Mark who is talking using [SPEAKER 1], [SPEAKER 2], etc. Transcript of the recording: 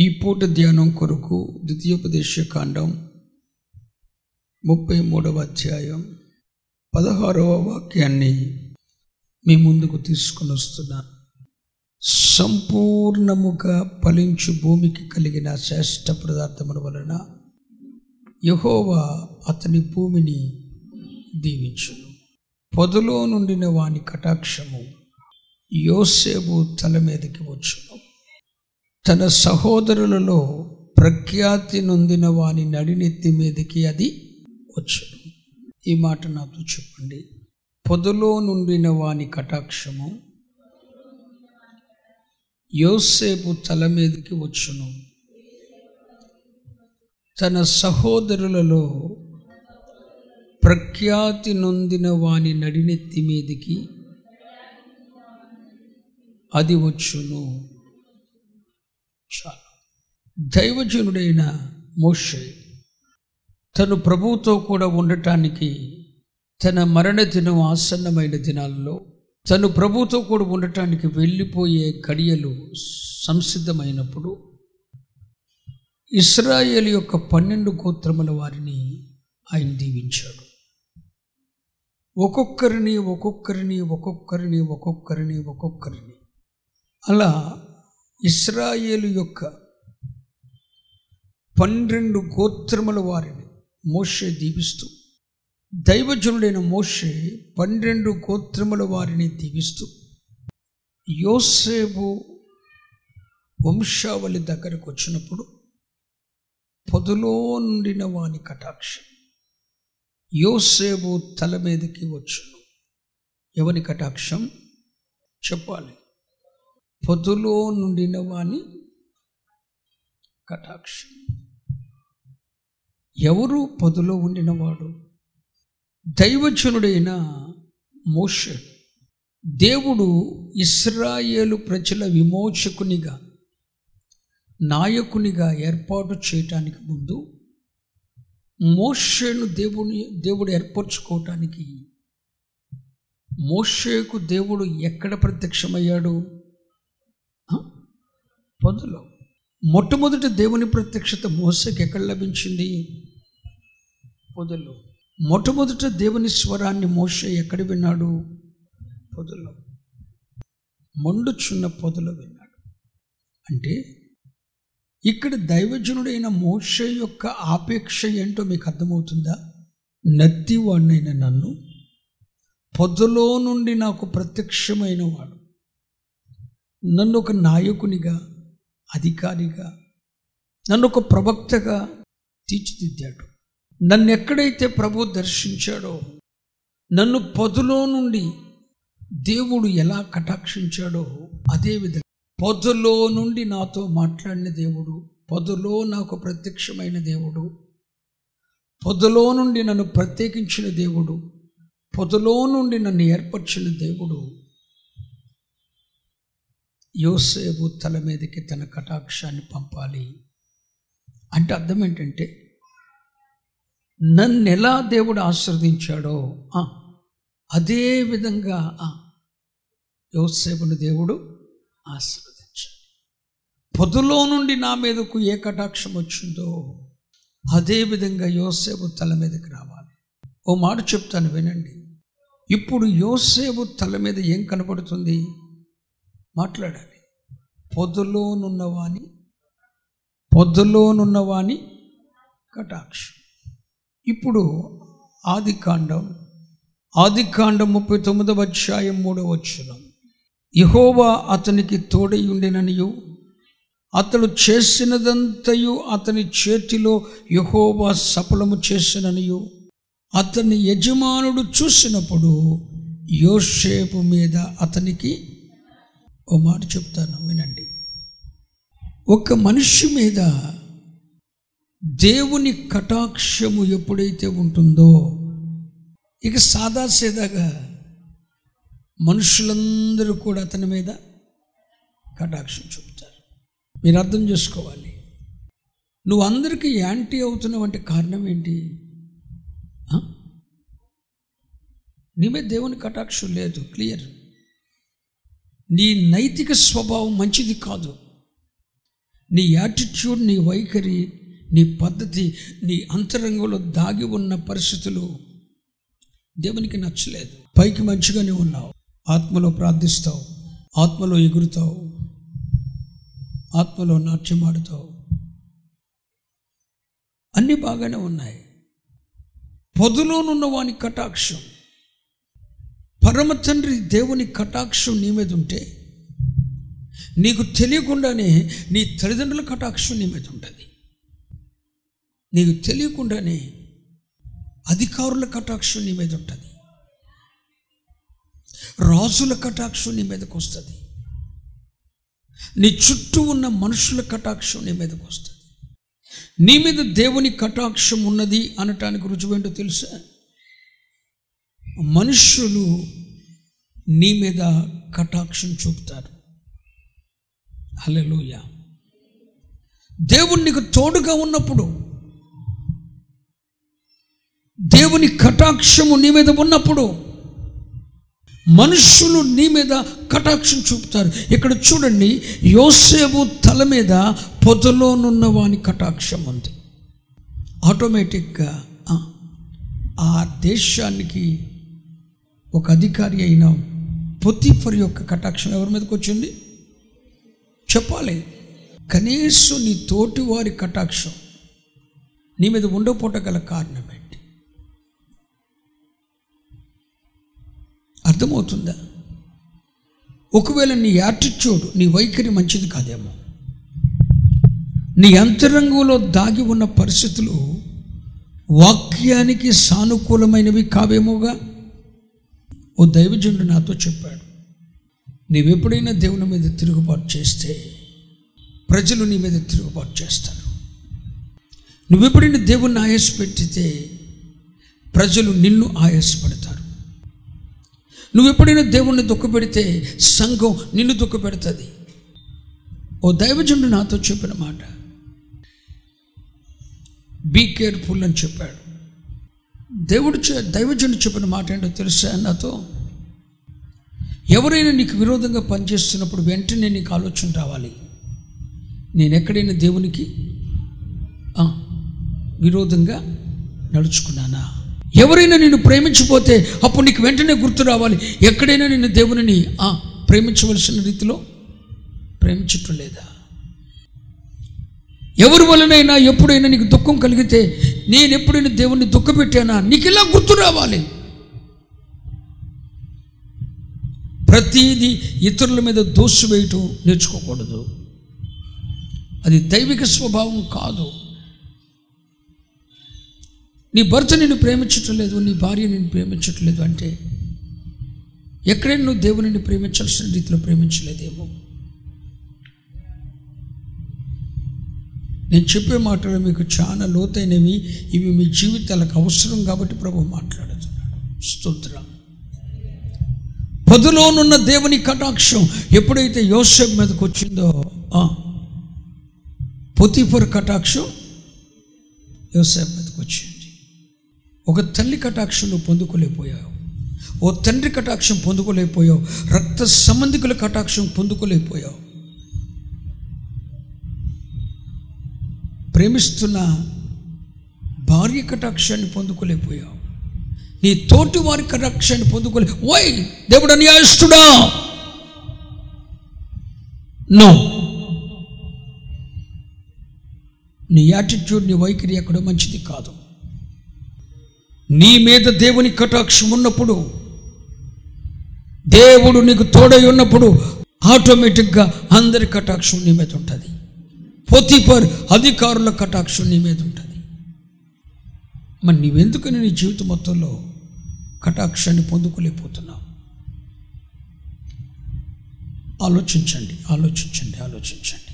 [SPEAKER 1] ఈ పూట ధ్యానం కొరకు ద్వితీయోపదేశ కాండం ముప్పై మూడవ అధ్యాయం పదహారవ వాక్యాన్ని మీ ముందుకు తీసుకుని వస్తున్నాను సంపూర్ణముగా ఫలించు భూమికి కలిగిన శ్రేష్ఠ పదార్థముల వలన యహోవా అతని భూమిని దీవించును. పొదలో నుండిన వాని కటాక్షము యోసేపు తల మీదకి వచ్చును. తన సహోదరులలో ప్రఖ్యాతి నొందిన వాని నడినెత్తి మీదకి అది వచ్చును. ఈ మాట నాతో చెప్పండి. పొదలో నుండిన వాని కటాక్షము యోసేపు తల మీదకి వచ్చును. తన సహోదరులలో ప్రఖ్యాతి నొందిన వాని నడినెత్తి మీదికి అది వచ్చును. చాలు దైవజనుడైన మోషే తను ప్రభువుతో కూడా ఉండటానికి తన మరణ దినం ఆసన్నమైన దినాల్లో తను ప్రభువుతో కూడా ఉండటానికి వెళ్ళిపోయే గడియలు సంసిద్ధమైనప్పుడు ఇస్రాయేల్ యొక్క పన్నెండు గోత్రముల వారిని ఆయన దీవించాడు. ఒక్కొక్కరిని ఒక్కొక్కరిని ఒక్కొక్కరిని ఒక్కొక్కరిని ఒక్కొక్కరిని అలా ఇస్రాయేలు యొక్క పన్నెండు గోత్రముల వారిని మోషే దీవిస్తూ దైవజనుడైన మోషే పన్నెండు గోత్రముల వారిని దీవిస్తూ యోసేపు వంశావళి దగ్గరకు వచ్చినప్పుడు పొదులో నుండిన వాని కటాక్షం. యోసేపు తల మీదకి వచ్చును. ఎవని కటాక్షం? చెప్పాలి. పొదులో నుండిన వాణి కటాక్షం. ఎవరు పొదులో ఉండినవాడు? దైవజనుడైన మోషే. దేవుడు ఇస్రాయేలు ప్రజల విమోచకునిగా నాయకునిగా ఏర్పాటు చేయటానికి ముందు మోషేను దేవుని దేవుడు ఏర్పరచుకోవటానికి మోషేకు దేవుడు ఎక్కడ ప్రత్యక్షమయ్యాడు? పొదలో. మొట్టమొదటి దేవుని ప్రత్యక్షత మోసకి ఎక్కడ లభించింది? పొదలో. మొట్టమొదట దేవుని స్వరాన్ని మోస ఎక్కడ విన్నాడు? పొదలో. మండుచున్న పొదలో విన్నాడు. అంటే ఇక్కడ దైవజనుడైన మోష యొక్క ఆపేక్ష ఏంటో మీకు అర్థమవుతుందా? నత్తివాణ్ణైన నన్ను పొదలో నుండి నాకు ప్రత్యక్షమైన వాడు. నన్ను ఒక నాయకునిగా అధికారిగా నన్ను ఒక ప్రవక్తగా తీర్చిదిద్దాడు. నన్ను ఎక్కడైతే ప్రభు దర్శించాడో నన్ను పొదులో నుండి దేవుడు ఎలా కటాక్షించాడో అదేవిధంగా పొదులో నుండి నాతో మాట్లాడిన దేవుడు పొదులో నాకు ప్రత్యక్షమైన దేవుడు పొదలో నుండి నన్ను ప్రత్యేకించిన దేవుడు పొదలో నుండి నన్ను ఏర్పరిచిన దేవుడు యోసేపు తల మీదకి తన కటాక్షాన్ని పంపాలి. అంటే అర్థం ఏంటంటే నన్ను ఎలా దేవుడు ఆశ్రవదించాడో అదే విధంగా యోసేపుని దేవుడు ఆశీర్వదించాడు పొదులో నుండి నా మీదకు ఏ కటాక్షం వచ్చిందో అదే విధంగా యోసేపు తల మీదకి రావాలి. ఓ మాట చెప్తాను వినండి. ఇప్పుడు యోసేపు తల మీద ఏం కనపడుతుంది? మాట్లాడాలి. పొద్దులోనున్నవాని పొద్దులోనున్నవాని కటాక్షం. ఇప్పుడు ఆది కాండం ఆది కాండం ముప్పై తొమ్మిదవ అధ్యాయం మూడవ వచ్చిన యహోవా అతనికి తోడై ఉండిననియు అతడు చేసినదంతయు అతని చేతిలో యహోవా సఫలము చేసిననియు. అతని యజమానుడు చూసినప్పుడు యోషేపు మీద అతనికి ఓ మాట చెప్తాను వినండి. ఒక మనిషి మీద దేవుని కటాక్షము ఎప్పుడైతే ఉంటుందో ఇక సాదా సీదాగా మనుషులందరూ కూడా అతని మీద కటాక్షం చూపుతారు. మీరు అర్థం చేసుకోవాలి. నువ్వు అందరికీ యాంటీ అవుతున్నావు అంటే కారణం ఏంటి? నీ మీద దేవుని కటాక్షం లేదు క్లియర్. నీ నైతిక స్వభావం మంచిది కాదు. నీ యాటిట్యూడ్ నీ వైఖరి నీ పద్ధతి నీ అంతరంగంలో దాగి ఉన్న పరిస్థితులు దేవునికి నచ్చలేదు. పైకి మంచిగానే ఉన్నావు. ఆత్మలో ప్రార్థిస్తావు. ఆత్మలో ఎగురుతావు. ఆత్మలో నాట్యం ఆడుతావు. అన్నీ బాగానే ఉన్నాయి. పొదులోనున్న వాని కటాక్షం. పరమ తండ్రి దేవుని కటాక్షం నీ మీద ఉంటే నీకు తెలియకుండానే నీ తల్లిదండ్రుల కటాక్షం నీ మీద ఉంటుంది. నీకు తెలియకుండానే అధికారుల కటాక్షం నీ మీద ఉంటుంది. రాజుల కటాక్షం నీ మీదకి వస్తుంది. నీ చుట్టూ ఉన్న మనుషుల కటాక్షం నీ మీదకు వస్తుంది. నీ మీద దేవుని కటాక్షం ఉన్నది అనటానికి రుజువేంటో తెలుసా? మనుష్యులు నీ మీద కటాక్షం చూపుతారు. హలెలుయ దేవుడు నీకు తోడుగా ఉన్నప్పుడు దేవుని కటాక్షము నీ మీద ఉన్నప్పుడు మనుషులు నీ మీద కటాక్షం చూపుతారు. ఇక్కడ చూడండి యోసేపు తల మీద పొదలోనున్న వాని కటాక్షం ఉంది. ఆటోమేటిక్గా ఆ దేశానికి ఒక అధికారి అయిన పొత్తిఫర్ యొక్క కటాక్షం ఎవరి మీదకి వచ్చింది? చెప్పాలి. కనీసం నీ తోటి వారి కటాక్షం నీ మీద ఉండకపోట గల కారణం ఏంటి? అర్థమవుతుందా? ఒకవేళ నీ యాటిట్యూడ్ నీ వైఖరి మంచిది కాదేమో. నీ అంతరంగంలో దాగి ఉన్న పరిస్థితులు వాక్యానికి సానుకూలమైనవి కావేమోగా? ఓ దైవజనుడు నాతో చెప్పాడు నీవెప్పుడైనా దేవుని మీద తిరుగుబాటు చేస్తే ప్రజలు నీ మీద తిరుగుబాటు చేస్తారు. నువ్వెప్పుడైనా దేవుణ్ణి ఆయాసపెట్టితే ప్రజలు నిన్ను ఆయాసపడతారు నువ్వెప్పుడైనా దేవుణ్ణి దుఃఖపెడితే సంఘం నిన్ను దుఃఖపెడుతుంది ఓ దైవజనుడు నాతో చెప్పిన మాట బీ కేర్ఫుల్ అని చెప్పాడు. దేవుడు చె- చెప్పిన మాట ఏంటో తెలుసా నాతో? ఎవరైనా నీకు విరోధంగా పనిచేస్తున్నప్పుడు వెంటనే నీకు ఆలోచన రావాలి. నేను ఎక్కడైనా దేవునికి విరోధంగా నడుచుకున్నానా? ఎవరైనా నిన్ను ప్రేమించిపోతే అప్పుడు నీకు వెంటనే గుర్తు రావాలి. ఎక్కడైనా నిన్ను దేవుని ప్రేమించవలసిన రీతిలో ప్రేమించటం లేదా? ఎవరి వలనైనా ఎప్పుడైనా నీకు దుఃఖం కలిగితే నేను ఎప్పుడైనా దేవుణ్ణి దుఃఖపెట్టానా? నీకు ఇలా గుర్తు రావాలి? ప్రతిదీ ఇతరుల మీద దోషు వేయటం నేర్చుకోకూడదు. అది దైవిక స్వభావం కాదు. నీ భర్త నిన్ను ప్రేమించటం లేదు నీ భార్య నిన్ను ప్రేమించట్లేదు అంటే ఎక్కడైనా నువ్వు దేవుని ప్రేమించాల్సిన రీతిలో ప్రేమించలేదేమో. నేను చెప్పే మాటలు మీకు చాలా లోతైనవి. ఇవి మీ జీవితాలకు అవసరం కాబట్టి ప్రభు మాట్లాడుతున్నాడు. స్తోత్రం. పదులోనున్న దేవుని కటాక్షం ఎప్పుడైతే యోసెఫ్ మీదకి వచ్చిందో పొతిఫర్ కటాక్షం యోసెఫ్ మీదకి వచ్చింది. ఒక తల్లి కటాక్షం నువ్వు పొందుకోలేకపోయావు. ఓ తండ్రి కటాక్షం పొందుకోలేకపోయావు. రక్త సంబంధికుల కటాక్షం పొందుకోలేకపోయావు. ప్రేమిస్తున్న భార్య కటాక్షాన్ని పొందుకోలేకపోయావు. నీ తోటి వారి కటాక్షాన్ని పొందుకోలే ఓయ్ దేవుడు అన్యాయస్తుడా నో. నీ యాటిట్యూడ్ నీ వైఖరి ఎక్కడో మంచిది కాదు. నీ మీద దేవుని కటాక్షం ఉన్నప్పుడు దేవుడు నీకు తోడై ఉన్నప్పుడు ఆటోమేటిక్గా అందరి కటాక్షం నీ మీద ఉంటుంది. పొతిపర్ అధికారుల కటాక్షం నీ మీద ఉంటుంది. మరి నీవెందుకని నీ జీవితం మొత్తంలో కటాక్షాన్ని పొందుకోలేకపోతున్నావు? ఆలోచించండి ఆలోచించండి ఆలోచించండి.